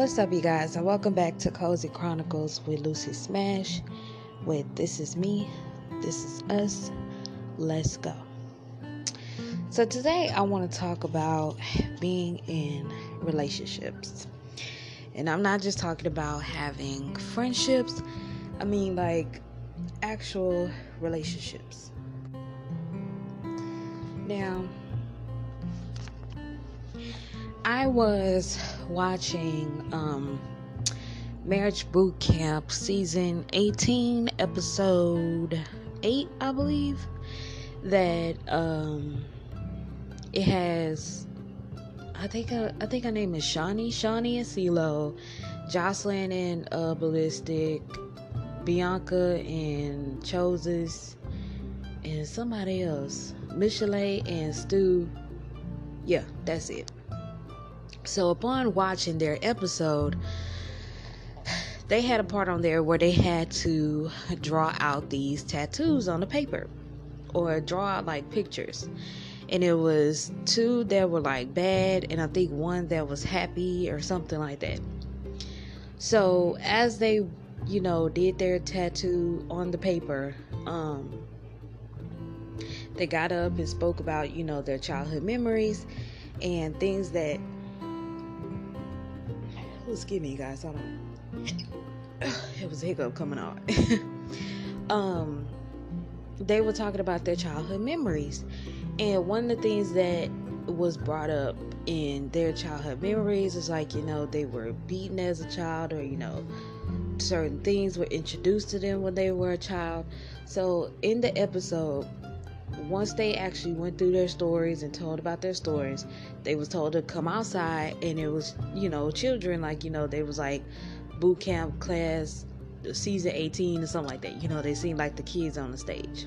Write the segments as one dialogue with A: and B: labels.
A: What's up, you guys, and welcome back to Cozy Chronicles with Lucy Smash. With This Is Me, This Is Us. Let's go. So, today I want to talk about being in relationships. And I'm not just talking about having friendships, I mean, like actual relationships. Now, I was watching um, Marriage Boot Camp season 18, episode 8, I believe. That um, it has, I think, uh, I think her name is Shawnee, Shawnee and CeeLo, Joseline and uh, Balistic, Bianca and Choses, and somebody else, Michelle and Stu. Yeah, that's it. So, upon watching their episode, they had a part on there where they had to draw out these tattoos on the paper or draw out like pictures. And it was two that were like bad, and I think one that was happy or something like that. So, as they, you know, did their tattoo on the paper, um, they got up and spoke about, you know, their childhood memories and things that excuse me, guys. Hold on. it was a hiccup coming out. um, they were talking about their childhood memories, and one of the things that was brought up in their childhood memories is like you know they were beaten as a child, or you know certain things were introduced to them when they were a child. So in the episode, once they actually went through their stories and told about their stories, they was told to come outside and it was, you know, children like, you know, they was like boot camp class season 18 or something like that. You know, they seemed like the kids on the stage.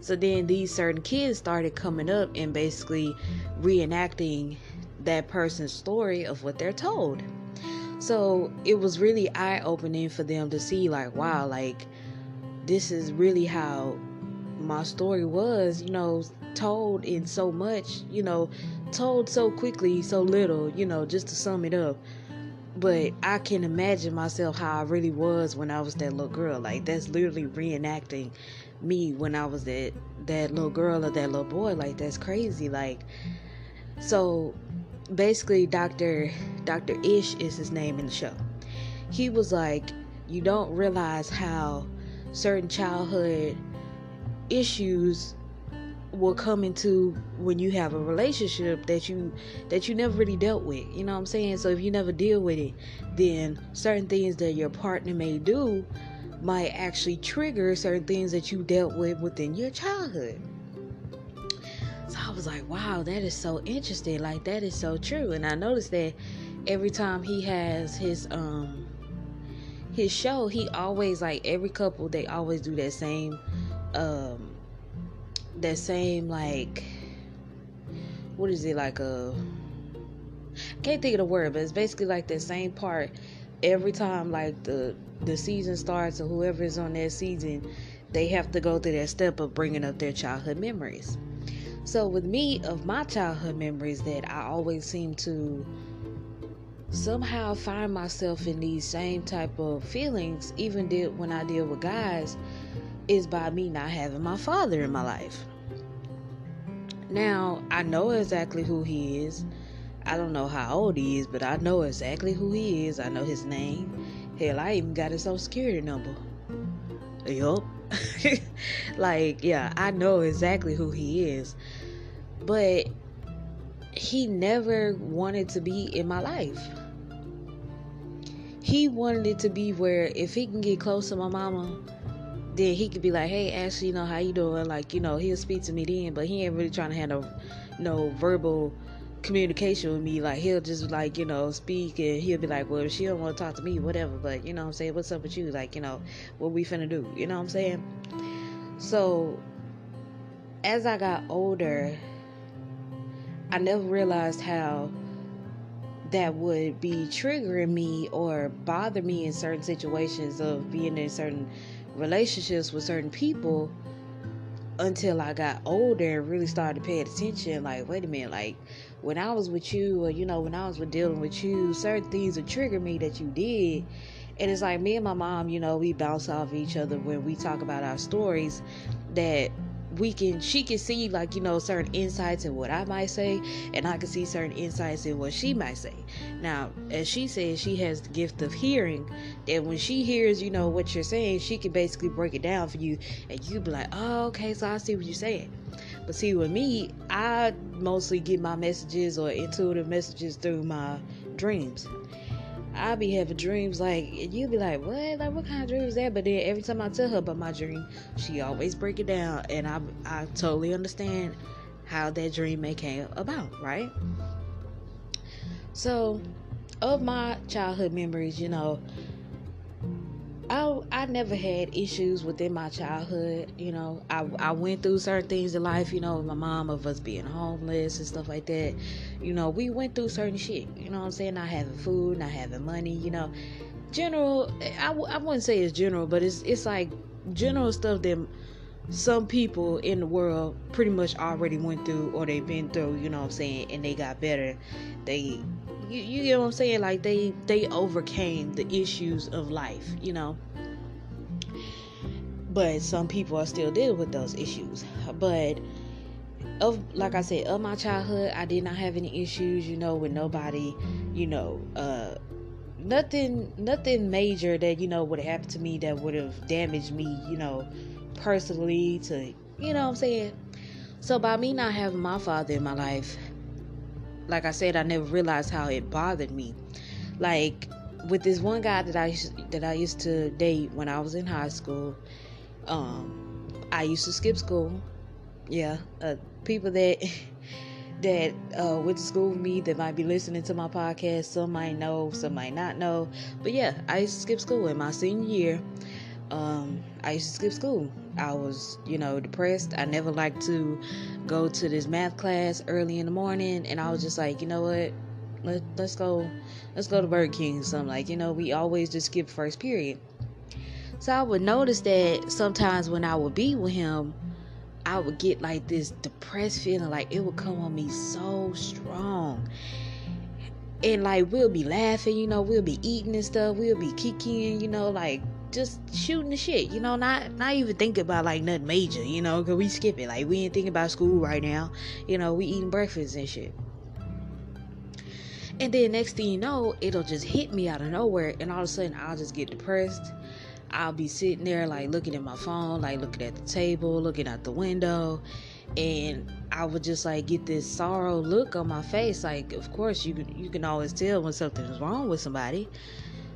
A: So then these certain kids started coming up and basically reenacting that person's story of what they're told. So it was really eye opening for them to see, like, wow, like, this is really how my story was, you know, told in so much, you know, told so quickly, so little, you know, just to sum it up. But I can imagine myself how I really was when I was that little girl. Like that's literally reenacting me when I was that that little girl or that little boy. Like that's crazy. Like so basically Dr. Dr. Ish is his name in the show. He was like, you don't realize how certain childhood issues will come into when you have a relationship that you that you never really dealt with you know what i'm saying? So if you never deal with it then certain things that your partner may do might actually trigger certain things that you dealt with within your childhood. So i was like wow that is so interesting. Like that is so true. And i noticed that every time he has his um his show he always like every couple they always do that same um that same like what is it like a I can't think of the word, but it's basically like that same part every time like the the season starts or whoever is on that season, they have to go through that step of bringing up their childhood memories. So with me of my childhood memories that I always seem to somehow find myself in these same type of feelings even did when I deal with guys is by me not having my father in my life. Now, I know exactly who he is. I don't know how old he is, but I know exactly who he is. I know his name. Hell, I even got his social security number. Yup. like, yeah, I know exactly who he is. But he never wanted to be in my life. He wanted it to be where if he can get close to my mama, then he could be like, "Hey, Ashley, you know how you doing?" Like, you know, he'll speak to me then, but he ain't really trying to have no, no verbal communication with me. Like, he'll just like, you know, speak and he'll be like, "Well, if she don't want to talk to me, whatever." But you know, I'm saying, what's up with you? Like, you know, what we finna do? You know what I'm saying? So, as I got older, I never realized how that would be triggering me or bother me in certain situations of being in certain relationships with certain people until I got older and really started paying attention. Like, wait a minute, like when I was with you, or you know, when I was with dealing with you, certain things would trigger me that you did. And it's like me and my mom, you know, we bounce off each other when we talk about our stories that we can she can see like you know certain insights in what i might say and i can see certain insights in what she might say. Now as she says she has the gift of hearing that when she hears you know what you're saying she can basically break it down for you and you be like oh okay so i see what you're saying. But see with me i mostly get my messages or intuitive messages through my dreams I be having dreams like you be like, what? Like what kind of dream is that? But then every time I tell her about my dream, she always break it down, and I I totally understand how that dream may came about, right? So, of my childhood memories, you know, I I never had issues within my childhood. You know, I I went through certain things in life. You know, my mom of us being homeless and stuff like that. You know, we went through certain shit. You know what I'm saying? Not having food, not having money. You know, general. I, I wouldn't say it's general, but it's it's like general stuff that some people in the world pretty much already went through or they've been through. You know what I'm saying? And they got better. They you, you get what I'm saying? Like they they overcame the issues of life, you know. But some people are still dealing with those issues. But of like I said, of my childhood, I did not have any issues, you know, with nobody, you know, uh nothing nothing major that, you know, would have happened to me that would have damaged me, you know, personally to you know what I'm saying? So by me not having my father in my life, like I said, I never realized how it bothered me. Like with this one guy that I that I used to date when I was in high school, um, I used to skip school. Yeah, uh, people that that uh, went to school with me that might be listening to my podcast, some might know, some might not know. But yeah, I used to skip school in my senior year. Um, I used to skip school. I was, you know, depressed. I never liked to go to this math class early in the morning, and I was just like, you know what? Let, let's go, let's go to Burger King. So I'm like, you know, we always just skip first period. So I would notice that sometimes when I would be with him, I would get like this depressed feeling, like it would come on me so strong. And like we'll be laughing, you know, we'll be eating and stuff, we'll be kicking, you know, like just shooting the shit, you know, not not even thinking about like nothing major, you know, cause we skip it. Like we ain't thinking about school right now, you know, we eating breakfast and shit. And then next thing you know, it'll just hit me out of nowhere, and all of a sudden I'll just get depressed. I'll be sitting there like looking at my phone, like looking at the table, looking out the window, and I would just like get this sorrow look on my face. Like, of course you you can always tell when something is wrong with somebody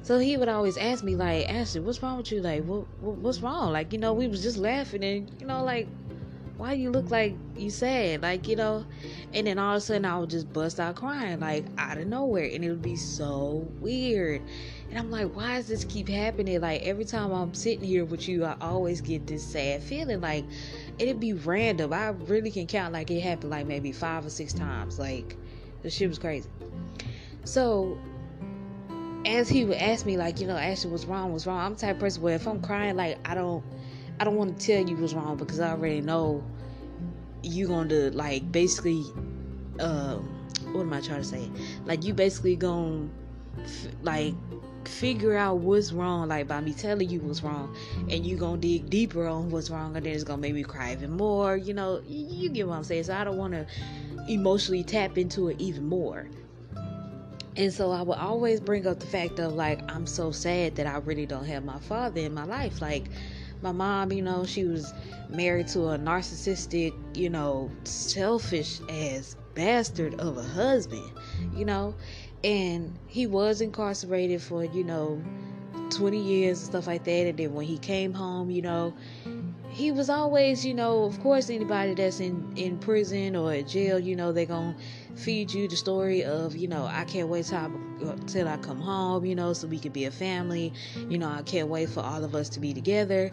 A: so he would always ask me, like, Ashley, what's wrong with you? Like, what, what what's wrong? Like, you know, we was just laughing and, you know, like, why you look like you sad? Like, you know, and then all of a sudden I would just bust out crying, like, out of nowhere. And it would be so weird. And I'm like, why does this keep happening? Like, every time I'm sitting here with you, I always get this sad feeling. Like, it'd be random. I really can count, like, it happened, like, maybe five or six times. Like, the shit was crazy. So as he would ask me, like, you know, Ashley, what's wrong? What's wrong? I'm type person where if I'm crying, like, I don't, I don't want to tell you what's wrong because I already know you going to like basically, uh, what am I trying to say? Like, you basically going f- like figure out what's wrong like by me telling you what's wrong and you gonna dig deeper on what's wrong and then it's gonna make me cry even more you know you get what i'm saying so i don't want to emotionally tap into it even more and so I would always bring up the fact of like, I'm so sad that I really don't have my father in my life. Like, my mom, you know, she was married to a narcissistic, you know, selfish ass bastard of a husband, you know, and he was incarcerated for, you know, 20 years and stuff like that. And then when he came home, you know, he was always, you know, of course, anybody that's in in prison or jail, you know, they're gonna feed you the story of, you know, I can't wait till I, till I come home, you know, so we could be a family. You know, I can't wait for all of us to be together.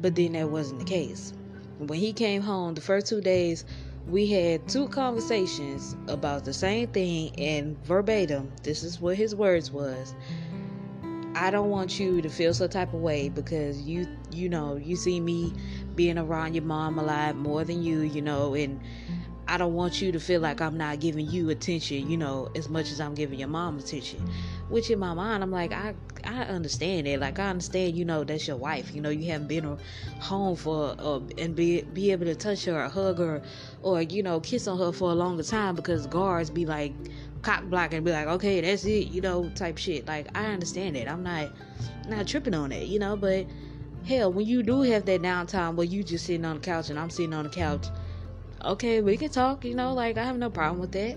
A: But then that wasn't the case. When he came home, the first two days, we had two conversations about the same thing, and verbatim, this is what his words was. I don't want you to feel some type of way because you you know you see me being around your mom a lot more than you, you know, and I don't want you to feel like I'm not giving you attention, you know, as much as I'm giving your mom attention. Which in my mind, I'm like, I I understand it. Like I understand, you know, that's your wife. You know, you haven't been home for uh, and be be able to touch her or hug her or you know kiss on her for a longer time because guards be like cock blocking and be like, okay, that's it, you know, type shit. Like I understand it. I'm not not tripping on it, you know, but hell, when you do have that downtime where you just sitting on the couch and I'm sitting on the couch okay, we can talk, you know, like I have no problem with that.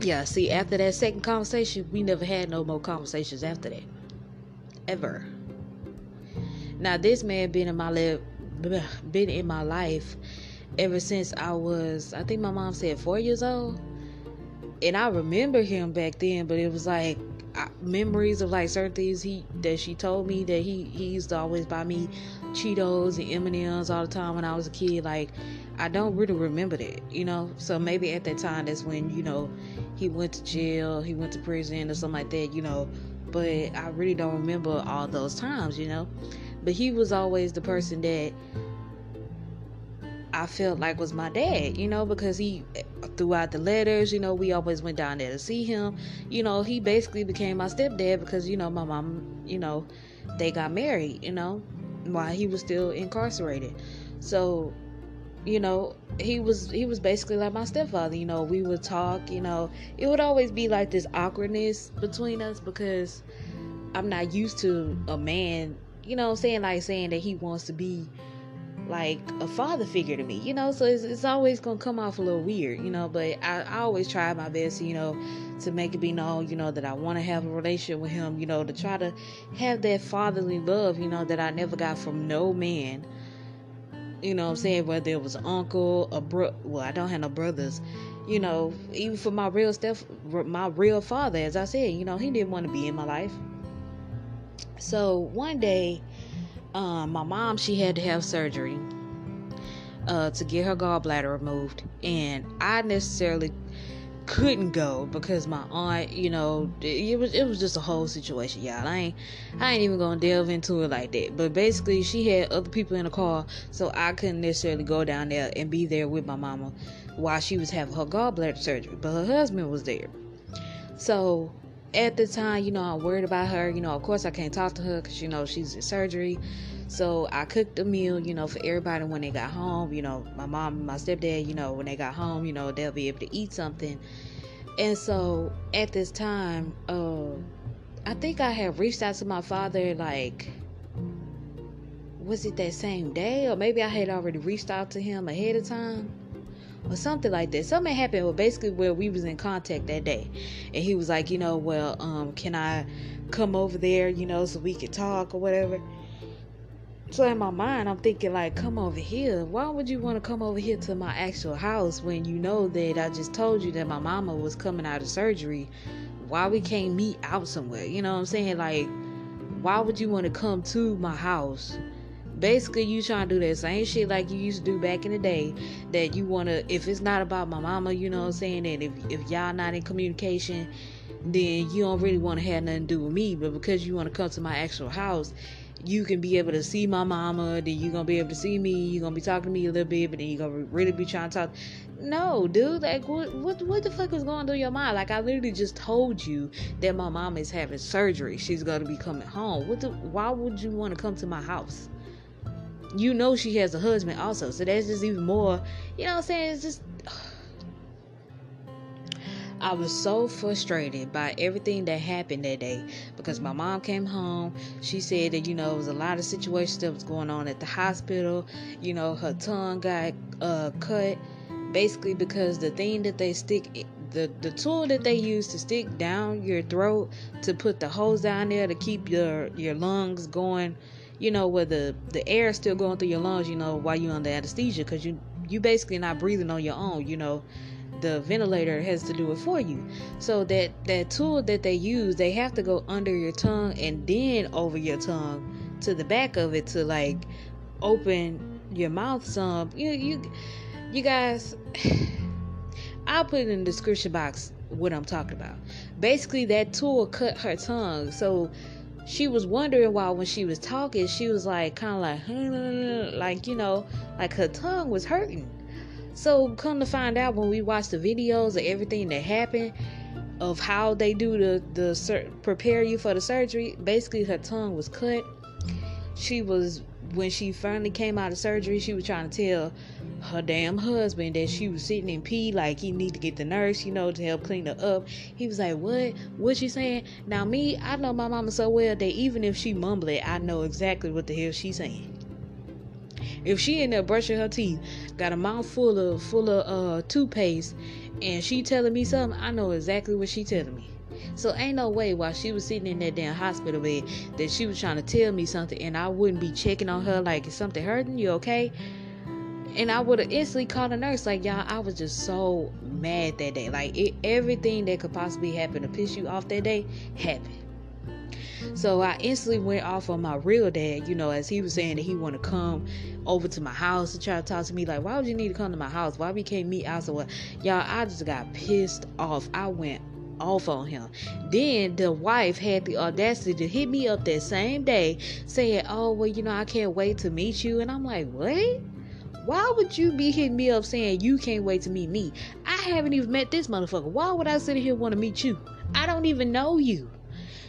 A: Yeah, see, after that second conversation, we never had no more conversations after that. Ever. Now this man been in my life been in my life ever since I was I think my mom said four years old. And I remember him back then, but it was like memories of like certain things he that she told me that he he used to always buy me Cheetos and M&Ms all the time when I was a kid. Like I don't really remember that, you know. So maybe at that time that's when you know he went to jail, he went to prison or something like that, you know. But I really don't remember all those times, you know. But he was always the person that I felt like was my dad, you know, because he eh, throughout the letters, you know, we always went down there to see him. You know, he basically became my stepdad because, you know, my mom, you know, they got married, you know, while he was still incarcerated. So, you know, he was he was basically like my stepfather, you know, we would talk, you know. It would always be like this awkwardness between us because I'm not used to a man, you know, saying like saying that he wants to be like a father figure to me, you know. So it's, it's always gonna come off a little weird, you know. But I, I always try my best, you know, to make it be known, you know, that I want to have a relationship with him, you know, to try to have that fatherly love, you know, that I never got from no man. You know I'm saying? Whether it was uncle, a bro, well, I don't have no brothers. You know, even for my real stuff, my real father, as I said, you know, he didn't want to be in my life. So one day, um, my mom she had to have surgery uh, to get her gallbladder removed, and I necessarily couldn't go because my aunt, you know, it was it was just a whole situation, y'all. I ain't I ain't even gonna delve into it like that. But basically, she had other people in the car, so I couldn't necessarily go down there and be there with my mama while she was having her gallbladder surgery. But her husband was there, so at the time, you know, I'm worried about her. You know, of course, I can't talk to her because, you know, she's in surgery. So I cooked a meal, you know, for everybody when they got home. You know, my mom my stepdad, you know, when they got home, you know, they'll be able to eat something. And so at this time, uh, I think I had reached out to my father, like, was it that same day? Or maybe I had already reached out to him ahead of time or something like that. Something happened well basically where we was in contact that day. And he was like, you know, well, um, can I come over there, you know, so we could talk or whatever. So in my mind, I'm thinking like, come over here. Why would you want to come over here to my actual house when you know that I just told you that my mama was coming out of surgery? Why we can't meet out somewhere? You know what I'm saying? Like, why would you want to come to my house basically you trying to do that same shit like you used to do back in the day that you want to if it's not about my mama you know what i'm saying and if, if y'all not in communication then you don't really want to have nothing to do with me. But because you want to come to my actual house you can be able to see my mama then you're gonna be able to see me you're gonna be talking to me a little bit but then you're gonna really be trying to talk. No dude like what what, what the fuck is going through your mind? Like i literally just told you that my mom is having surgery. She's gonna be coming home. What the why would you want to come to my house you know she has a husband also. So that's just even more, you know what I'm saying? It's just. I was so frustrated by everything that happened that day because my mom came home. She said that, you know, it was a lot of situations that was going on at the hospital. You know, her tongue got uh, cut basically because the thing that they stick the the tool that they use to stick down your throat to put the hose down there to keep your your lungs going you know, where the the air is still going through your lungs, you know, while you're under anesthesia, because you you basically not breathing on your own, you know. The ventilator has to do it for you. So that that tool that they use, they have to go under your tongue and then over your tongue to the back of it to like open your mouth some. You you you guys I'll put it in the description box what I'm talking about. Basically that tool cut her tongue. So she was wondering why when she was talking, she was like kind of like, like you know, like her tongue was hurting. So come to find out when we watched the videos of everything that happened, of how they do the the sur- prepare you for the surgery, basically her tongue was cut. She was when she finally came out of surgery, she was trying to tell her damn husband that she was sitting in pee like he need to get the nurse, you know, to help clean her up. He was like, What? What she saying? Now me, I know my mama so well that even if she mumble it, I know exactly what the hell she's saying. If she in there brushing her teeth, got a mouth full of full of uh toothpaste, and she telling me something, I know exactly what she telling me. So ain't no way while she was sitting in that damn hospital bed that she was trying to tell me something and I wouldn't be checking on her like is something hurting you okay? And I would have instantly called a nurse. Like y'all, I was just so mad that day. Like it, everything that could possibly happen to piss you off that day happened. So I instantly went off on my real dad, you know, as he was saying that he want to come over to my house to try to talk to me. Like, why would you need to come to my house? Why we can't meet outside? What? Y'all, I just got pissed off. I went off on him. Then the wife had the audacity to hit me up that same day saying, Oh, well, you know, I can't wait to meet you. And I'm like, What? Why would you be hitting me up saying you can't wait to meet me? I haven't even met this motherfucker. Why would I sit here want to meet you? I don't even know you.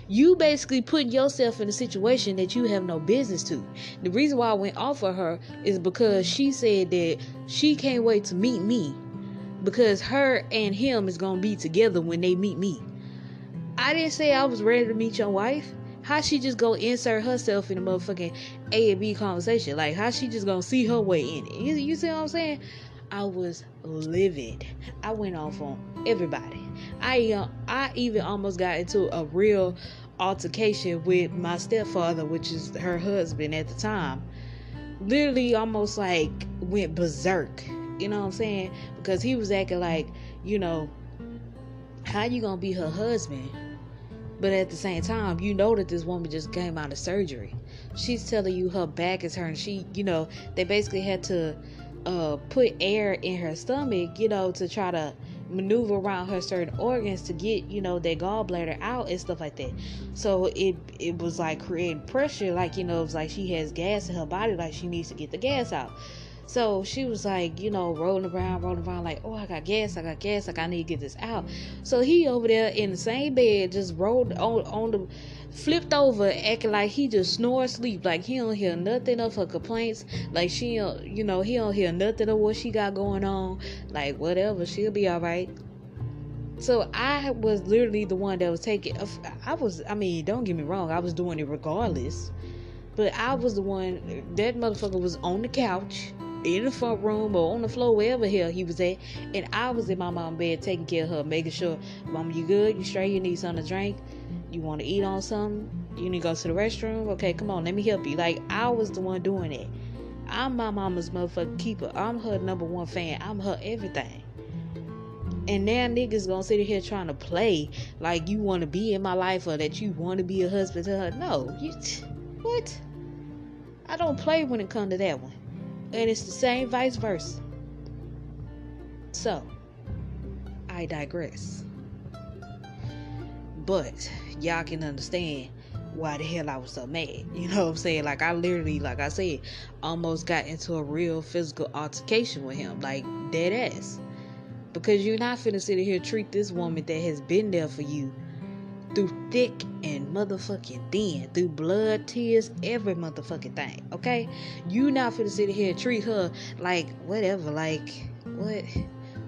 A: You basically putting yourself in a situation that you have no business to. The reason why I went off of her is because she said that she can't wait to meet me because her and him is gonna be together when they meet me. I didn't say I was ready to meet your wife. How she just go insert herself in the motherfucking A and B conversation? Like how she just gonna see her way in it? You, you see what I'm saying? I was livid. I went off on everybody. I uh, I even almost got into a real altercation with my stepfather, which is her husband at the time. Literally, almost like went berserk you know what I'm saying? Because he was acting like, you know, how you gonna be her husband? But at the same time, you know that this woman just came out of surgery. She's telling you her back is hurting. She, you know, they basically had to uh, put air in her stomach, you know, to try to maneuver around her certain organs to get, you know, that gallbladder out and stuff like that. So it it was like creating pressure, like you know, it's like she has gas in her body, like she needs to get the gas out. So she was like, you know, rolling around, rolling around, like, oh, I got gas, I got gas, like I need to get this out. So he over there in the same bed, just rolled on on the, flipped over, acting like he just snore sleep, like he don't hear nothing of her complaints, like she, you know, he don't hear nothing of what she got going on, like whatever, she'll be all right. So I was literally the one that was taking. I was, I mean, don't get me wrong, I was doing it regardless. But I was the one, that motherfucker was on the couch in the front room or on the floor, wherever hell he was at. And I was in my mom's bed taking care of her, making sure, Mom, you good? You straight? You need something to drink? You want to eat on something? You need to go to the restroom? Okay, come on, let me help you. Like, I was the one doing it. I'm my mama's motherfucking keeper. I'm her number one fan. I'm her everything. And now niggas gonna sit here trying to play like you want to be in my life or that you want to be a husband to her. No, you what? I don't play when it come to that one. And it's the same vice versa. So, I digress. But y'all can understand why the hell I was so mad. You know what I'm saying? Like I literally, like I said, almost got into a real physical altercation with him, like dead ass. Because you're not finna sit here treat this woman that has been there for you through thick and motherfucking thin, through blood, tears, every motherfucking thing. Okay, you not finna sit here and treat her like whatever. Like what?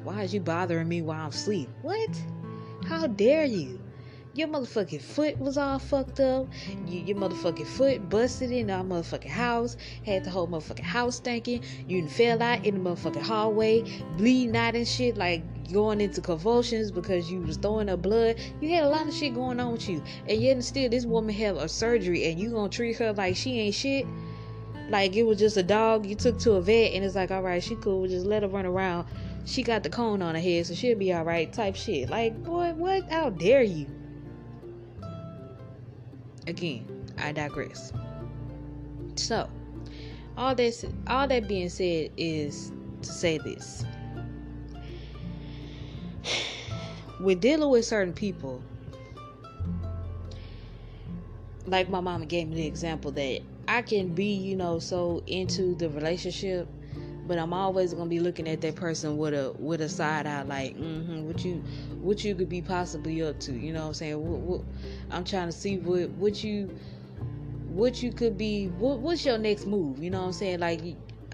A: Why is you bothering me while I'm asleep? What? How dare you? Your motherfucking foot was all fucked up. You, your motherfucking foot busted in our motherfucking house. Had the whole motherfucking house stinking. You fell out in the motherfucking hallway, bleeding out and shit, like going into convulsions because you was throwing up blood. You had a lot of shit going on with you. And yet and still this woman have a surgery and you gonna treat her like she ain't shit. Like it was just a dog you took to a vet and it's like, alright, she cool, just let her run around. She got the cone on her head, so she'll be alright type shit. Like, boy, what? How dare you? Again, I digress. So, all this, all that being said is to say this: with dealing with certain people, like my mama gave me the example that I can be, you know, so into the relationship, but I'm always gonna be looking at that person with a with a side eye, like, mm-hmm, what you what you could be possibly up to, you know what I'm saying? What, what, I'm trying to see what what you what you could be what, what's your next move you know what i'm saying like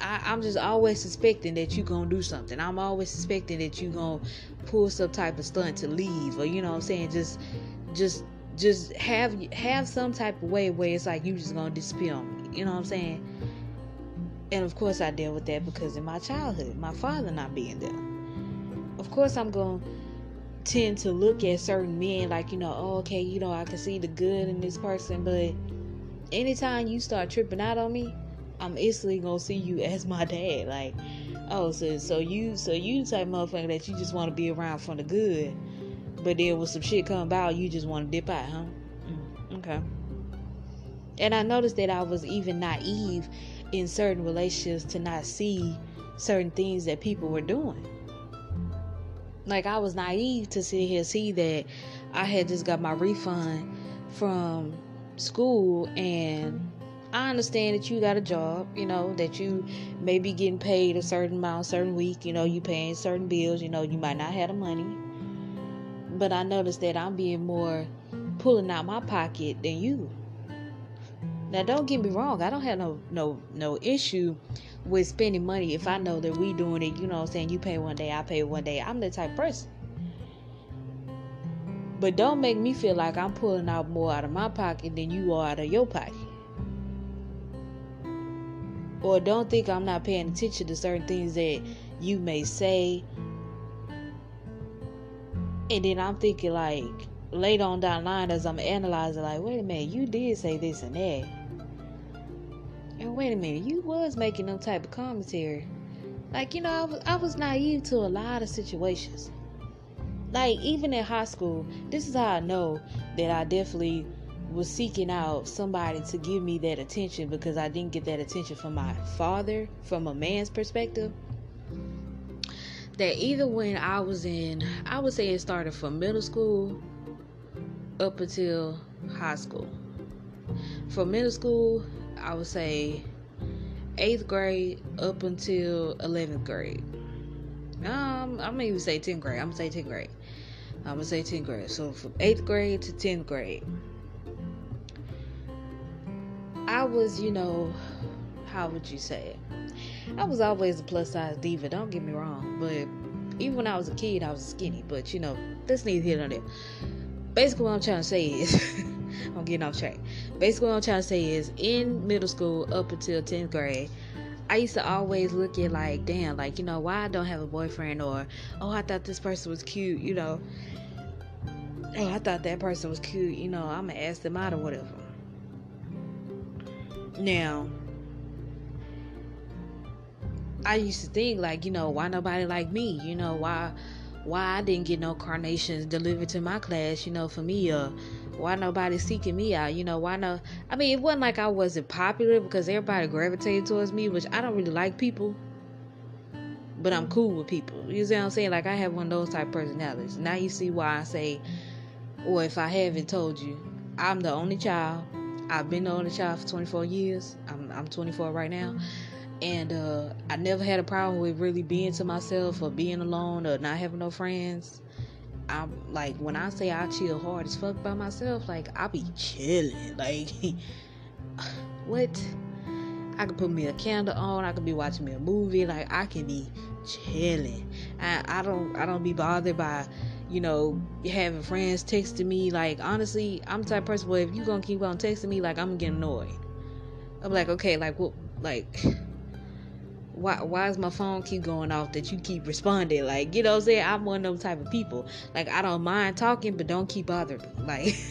A: I, am just always suspecting that you're gonna do something. I'm always suspecting that you're gonna pull some type of stunt to leave, or you know what I'm saying, just just just have have some type of way where it's like you just gonna disappear on me. You know what I'm saying? And of course I deal with that because in my childhood, my father not being there. Of course I'm gonna tend to look at certain men like, you know, oh, okay, you know, I can see the good in this person, but anytime you start tripping out on me, I'm instantly gonna see you as my dad. Like, oh, so so you so you the type motherfucker that you just want to be around for the good, but then when some shit come about, you just want to dip out, huh? Mm, okay. And I noticed that I was even naive in certain relationships to not see certain things that people were doing. Like I was naive to sit here see that I had just got my refund from school and I understand that you got a job, you know, that you may be getting paid a certain amount, certain week, you know, you paying certain bills, you know, you might not have the money. But I noticed that I'm being more pulling out my pocket than you. Now don't get me wrong, I don't have no no no issue with spending money if I know that we doing it, you know I'm saying, you pay one day, I pay one day. I'm the type person. But don't make me feel like I'm pulling out more out of my pocket than you are out of your pocket. Or don't think I'm not paying attention to certain things that you may say. And then I'm thinking like later on down the line as I'm analyzing, like, wait a minute, you did say this and that. And wait a minute, you was making them type of commentary. Like, you know, I was I was naive to a lot of situations like even in high school, this is how I know that I definitely was seeking out somebody to give me that attention because I didn't get that attention from my father from a man's perspective. That either when I was in, I would say it started from middle school up until high school. From middle school, I would say eighth grade up until 11th grade. Um, I'm gonna even say 10th grade. I'm gonna say 10th grade. I'm gonna say 10th grade. So from 8th grade to 10th grade, I was, you know, how would you say it? I was always a plus size diva, don't get me wrong. But even when I was a kid, I was skinny. But, you know, that's neither here nor there. Basically, what I'm trying to say is, I'm getting off track. Basically, what I'm trying to say is, in middle school up until 10th grade, I used to always look at like, damn, like, you know, why I don't have a boyfriend or, oh, I thought this person was cute, you know oh, I thought that person was cute, you know, I'm gonna ask them out or whatever. Now, I used to think like, you know, why nobody like me? You know, why why I didn't get no carnations delivered to my class, you know, for me, or why nobody seeking me out, you know, why no I mean it wasn't like I wasn't popular because everybody gravitated towards me, which I don't really like people. But I'm cool with people. You see what I'm saying? Like I have one of those type personalities. Now you see why I say or if I haven't told you, I'm the only child. I've been on the child for 24 years. I'm, I'm 24 right now. And uh, I never had a problem with really being to myself or being alone or not having no friends. I'm like, when I say I chill hard as fuck by myself, like, I be chilling. Like, what? I could put me a candle on. I could be watching me a movie. Like, I can be chilling. I, I don't, I don't be bothered by you know, having friends texting me. Like, honestly, I'm the type person where if you're gonna keep on texting me, like, I'm get annoyed. I'm like, okay, like, what, like, why, why is my phone keep going off that you keep responding? Like, you know what I'm saying? I'm one of those type of people. Like, I don't mind talking, but don't keep bothering me.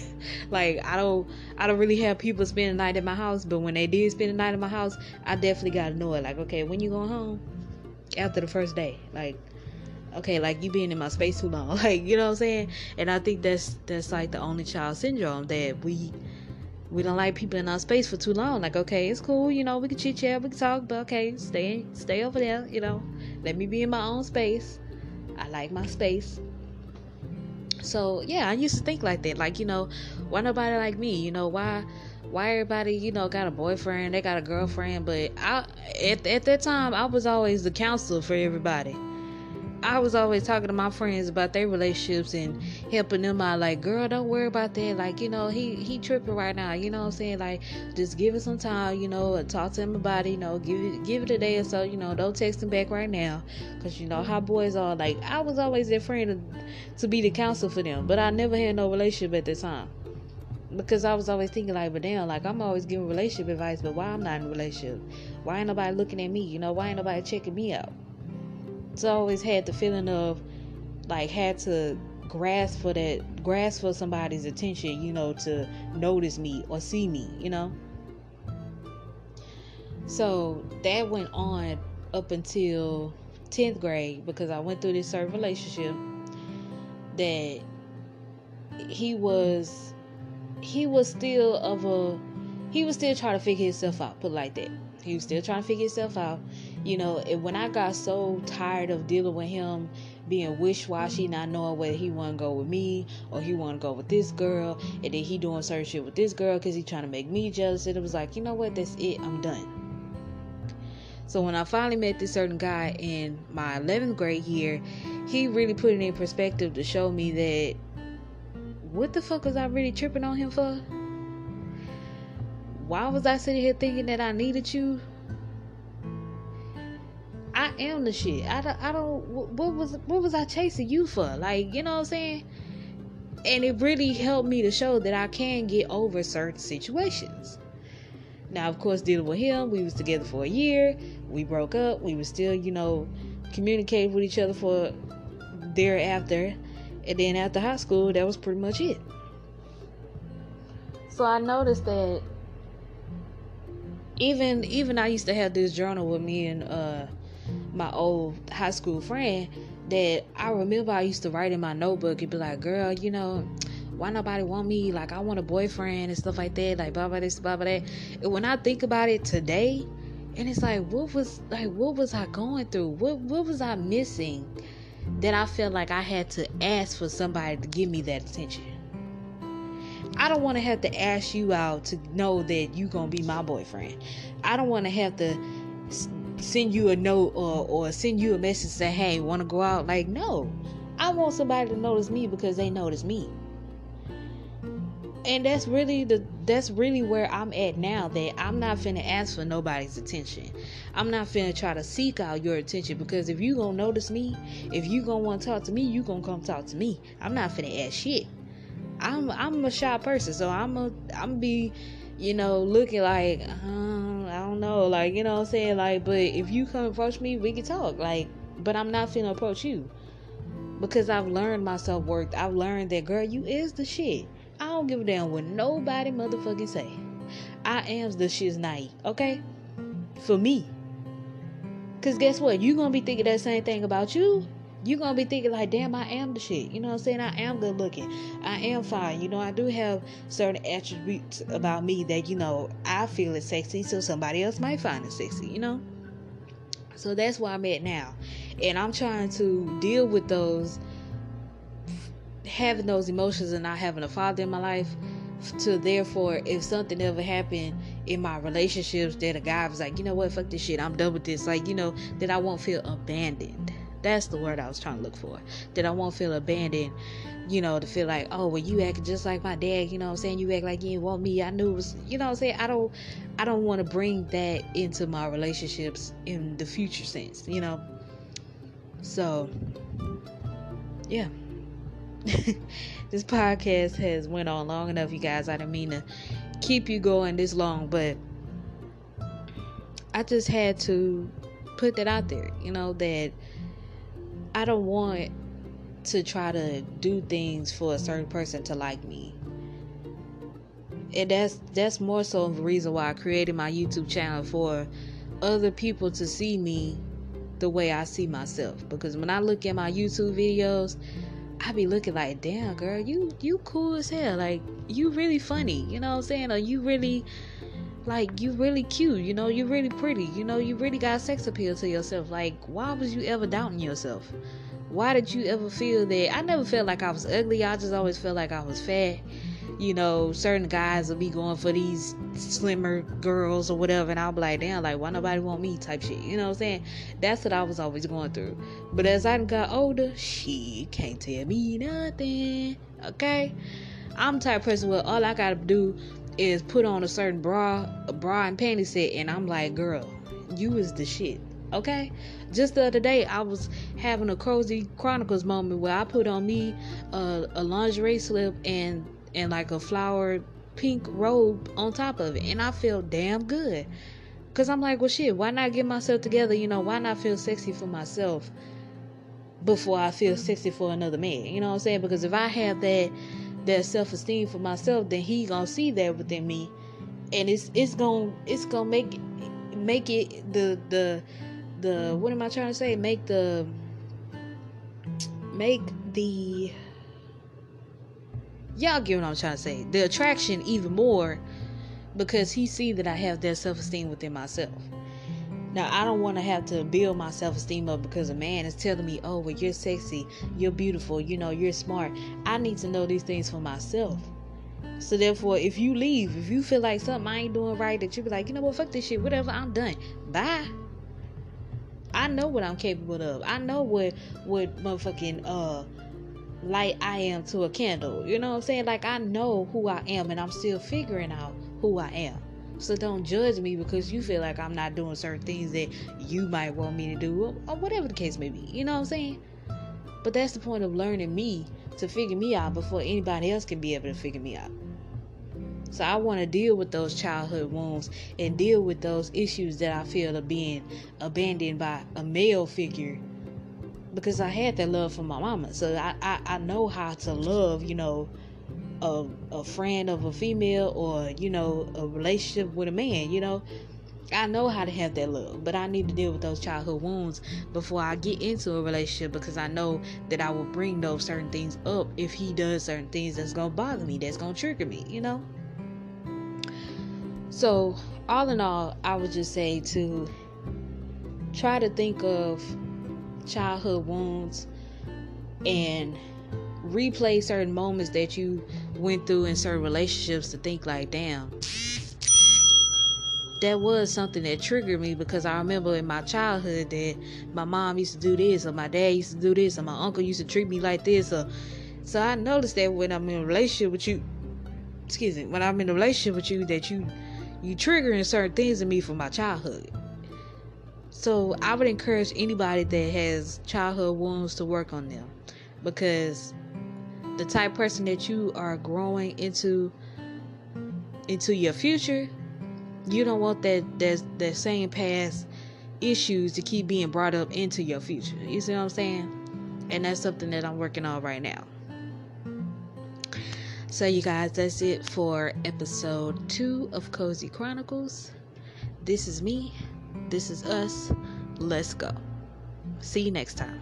A: Like, like, I don't, I don't really have people spend the night at my house, but when they did spend the night at my house, I definitely got annoyed. Like, okay, when you going home? After the first day. Like, okay like you being in my space too long. Like you know what i'm saying? And i think that's that's like the only child syndrome that we we don't like people in our space for too long. Like okay it's cool you know we can chit chat we can talk but okay stay stay over there you know. Let me be in my own space. I like my space. So yeah i used to think like that. Like you know Why nobody like me? You know, why why everybody, you know, got a boyfriend, they got a girlfriend, but I at, at that time I was always the counselor for everybody. I was always talking to my friends about their relationships and helping them out. Like, girl, don't worry about that. Like, you know, he he tripping right now. You know what I'm saying? Like, just give it some time. You know, talk to him about it. You know, give it give it a day or so. You know, don't text him back right now, cause you know how boys are. Like, I was always their friend to, to be the counselor for them, but I never had no relationship at the time because I was always thinking like, but damn, like I'm always giving relationship advice, but why I'm not in a relationship? Why ain't nobody looking at me? You know, why ain't nobody checking me out? So always had the feeling of like had to grasp for that grasp for somebody's attention, you know, to notice me or see me, you know. So that went on up until 10th grade because I went through this certain relationship that he was he was still of a he was still trying to figure himself out, put like that. He was still trying to figure himself out you know, when I got so tired of dealing with him being wish-washy, not knowing whether he want to go with me or he want to go with this girl, and then he doing certain shit with this girl because he trying to make me jealous, and it was like, you know what, that's it, I'm done. So when I finally met this certain guy in my 11th grade year, he really put it in perspective to show me that what the fuck was I really tripping on him for? Why was I sitting here thinking that I needed you? I am the shit. I don't, I don't what was what was I chasing you for? Like, you know what I'm saying? And it really helped me to show that I can get over certain situations. Now, of course, dealing with him, we was together for a year. We broke up. We were still, you know, communicating with each other for thereafter. And then after high school, that was pretty much it. So I noticed that even even I used to have this journal with me and uh my old high school friend that I remember I used to write in my notebook and be like, girl, you know, why nobody want me? Like I want a boyfriend and stuff like that, like blah blah this, blah blah that. And when I think about it today, and it's like what was like what was I going through? What what was I missing that I felt like I had to ask for somebody to give me that attention? I don't want to have to ask you out to know that you're gonna be my boyfriend. I don't want to have to send you a note or, or send you a message say, hey, want to go out? Like, no. I want somebody to notice me because they notice me. And that's really the that's really where I'm at now that I'm not finna ask for nobody's attention. I'm not finna try to seek out your attention because if you gonna notice me, if you gonna want to talk to me, you gonna come talk to me. I'm not finna ask shit. I'm I'm a shy person, so I'm a I'm be you know, looking like, uh, I don't know, like, you know I'm saying? Like, but if you come approach me, we can talk. Like, but I'm not finna approach you. Because I've learned my self worth. I've learned that, girl, you is the shit. I don't give a damn what nobody motherfucking say. I am the shit's night, okay? For me. Because guess what? you to be thinking that same thing about you you're gonna be thinking like, damn, I am the shit. You know what I'm saying? I am good looking. I am fine. You know, I do have certain attributes about me that, you know, I feel is sexy, so somebody else might find it sexy, you know? So that's where I'm at now. And I'm trying to deal with those having those emotions and not having a father in my life to therefore if something ever happened in my relationships that a guy was like, you know what, fuck this shit, I'm done with this, like, you know, that I won't feel abandoned. That's the word I was trying to look for. That I won't feel abandoned, you know, to feel like, oh, well, you act just like my dad, you know I'm saying? You act like you didn't want me. I knew it was, you know I'm saying? I don't, I don't want to bring that into my relationships in the future sense, you know? So, yeah. this podcast has went on long enough, you guys. I didn't mean to keep you going this long, but I just had to put that out there, you know, that I don't want to try to do things for a certain person to like me. And that's that's more so the reason why I created my YouTube channel for other people to see me the way I see myself. Because when I look at my YouTube videos, I be looking like, damn girl, you you cool as hell. Like you really funny. You know what I'm saying? Or you really like you really cute, you know, you really pretty, you know, you really got sex appeal to yourself. Like, why was you ever doubting yourself? Why did you ever feel that? I never felt like I was ugly. I just always felt like I was fat. you know, certain guys will be going for these slimmer girls or whatever, and I'll be like, damn, like why nobody want me type shit. You know what I'm saying? That's what I was always going through. But as I got older, she can't tell me nothing. Okay? I'm type person where all I gotta do is put on a certain bra, a bra and panty set, and I'm like, girl, you is the shit. Okay? Just the other day, I was having a cozy chronicles moment where I put on me a, a lingerie slip and and like a flowered pink robe on top of it, and I felt damn good. Cause I'm like, well, shit, why not get myself together? You know, why not feel sexy for myself before I feel sexy for another man? You know what I'm saying? Because if I have that that self esteem for myself, then he gonna see that within me, and it's it's gonna it's gonna make make it the the the what am I trying to say? Make the make the y'all get what I'm trying to say. The attraction even more because he see that I have that self esteem within myself. Now I don't want to have to build my self esteem up because a man is telling me, "Oh, well, you're sexy, you're beautiful, you know, you're smart." I need to know these things for myself. So therefore, if you leave, if you feel like something I ain't doing right, that you be like, you know what, fuck this shit, whatever, I'm done. Bye. I know what I'm capable of. I know what what motherfucking uh light I am to a candle. You know what I'm saying? Like I know who I am and I'm still figuring out who I am. So don't judge me because you feel like I'm not doing certain things that you might want me to do or whatever the case may be. You know what I'm saying? But that's the point of learning me to figure me out before anybody else can be able to figure me out. So I want to deal with those childhood wounds and deal with those issues that I feel are being abandoned by a male figure because I had that love from my mama. So I, I, I know how to love, you know, a, a friend of a female or, you know, a relationship with a man, you know. I know how to have that love, but I need to deal with those childhood wounds before I get into a relationship because I know that I will bring those certain things up if he does certain things that's gonna bother me, that's gonna trigger me, you know. So, all in all, I would just say to try to think of childhood wounds and replay certain moments that you went through in certain relationships to think like, damn, that was something that triggered me because I remember in my childhood that my mom used to do this or my dad used to do this or my uncle used to treat me like this or so I noticed that when I'm in a relationship with you excuse me, when I'm in a relationship with you that you you triggering certain things in me from my childhood. So I would encourage anybody that has childhood wounds to work on them because the type person that you are growing into into your future, you don't want that that that same past issues to keep being brought up into your future. You see what I'm saying? And that's something that I'm working on right now. So, you guys, that's it for episode two of Cozy Chronicles. This is me. This is us. Let's go. See you next time.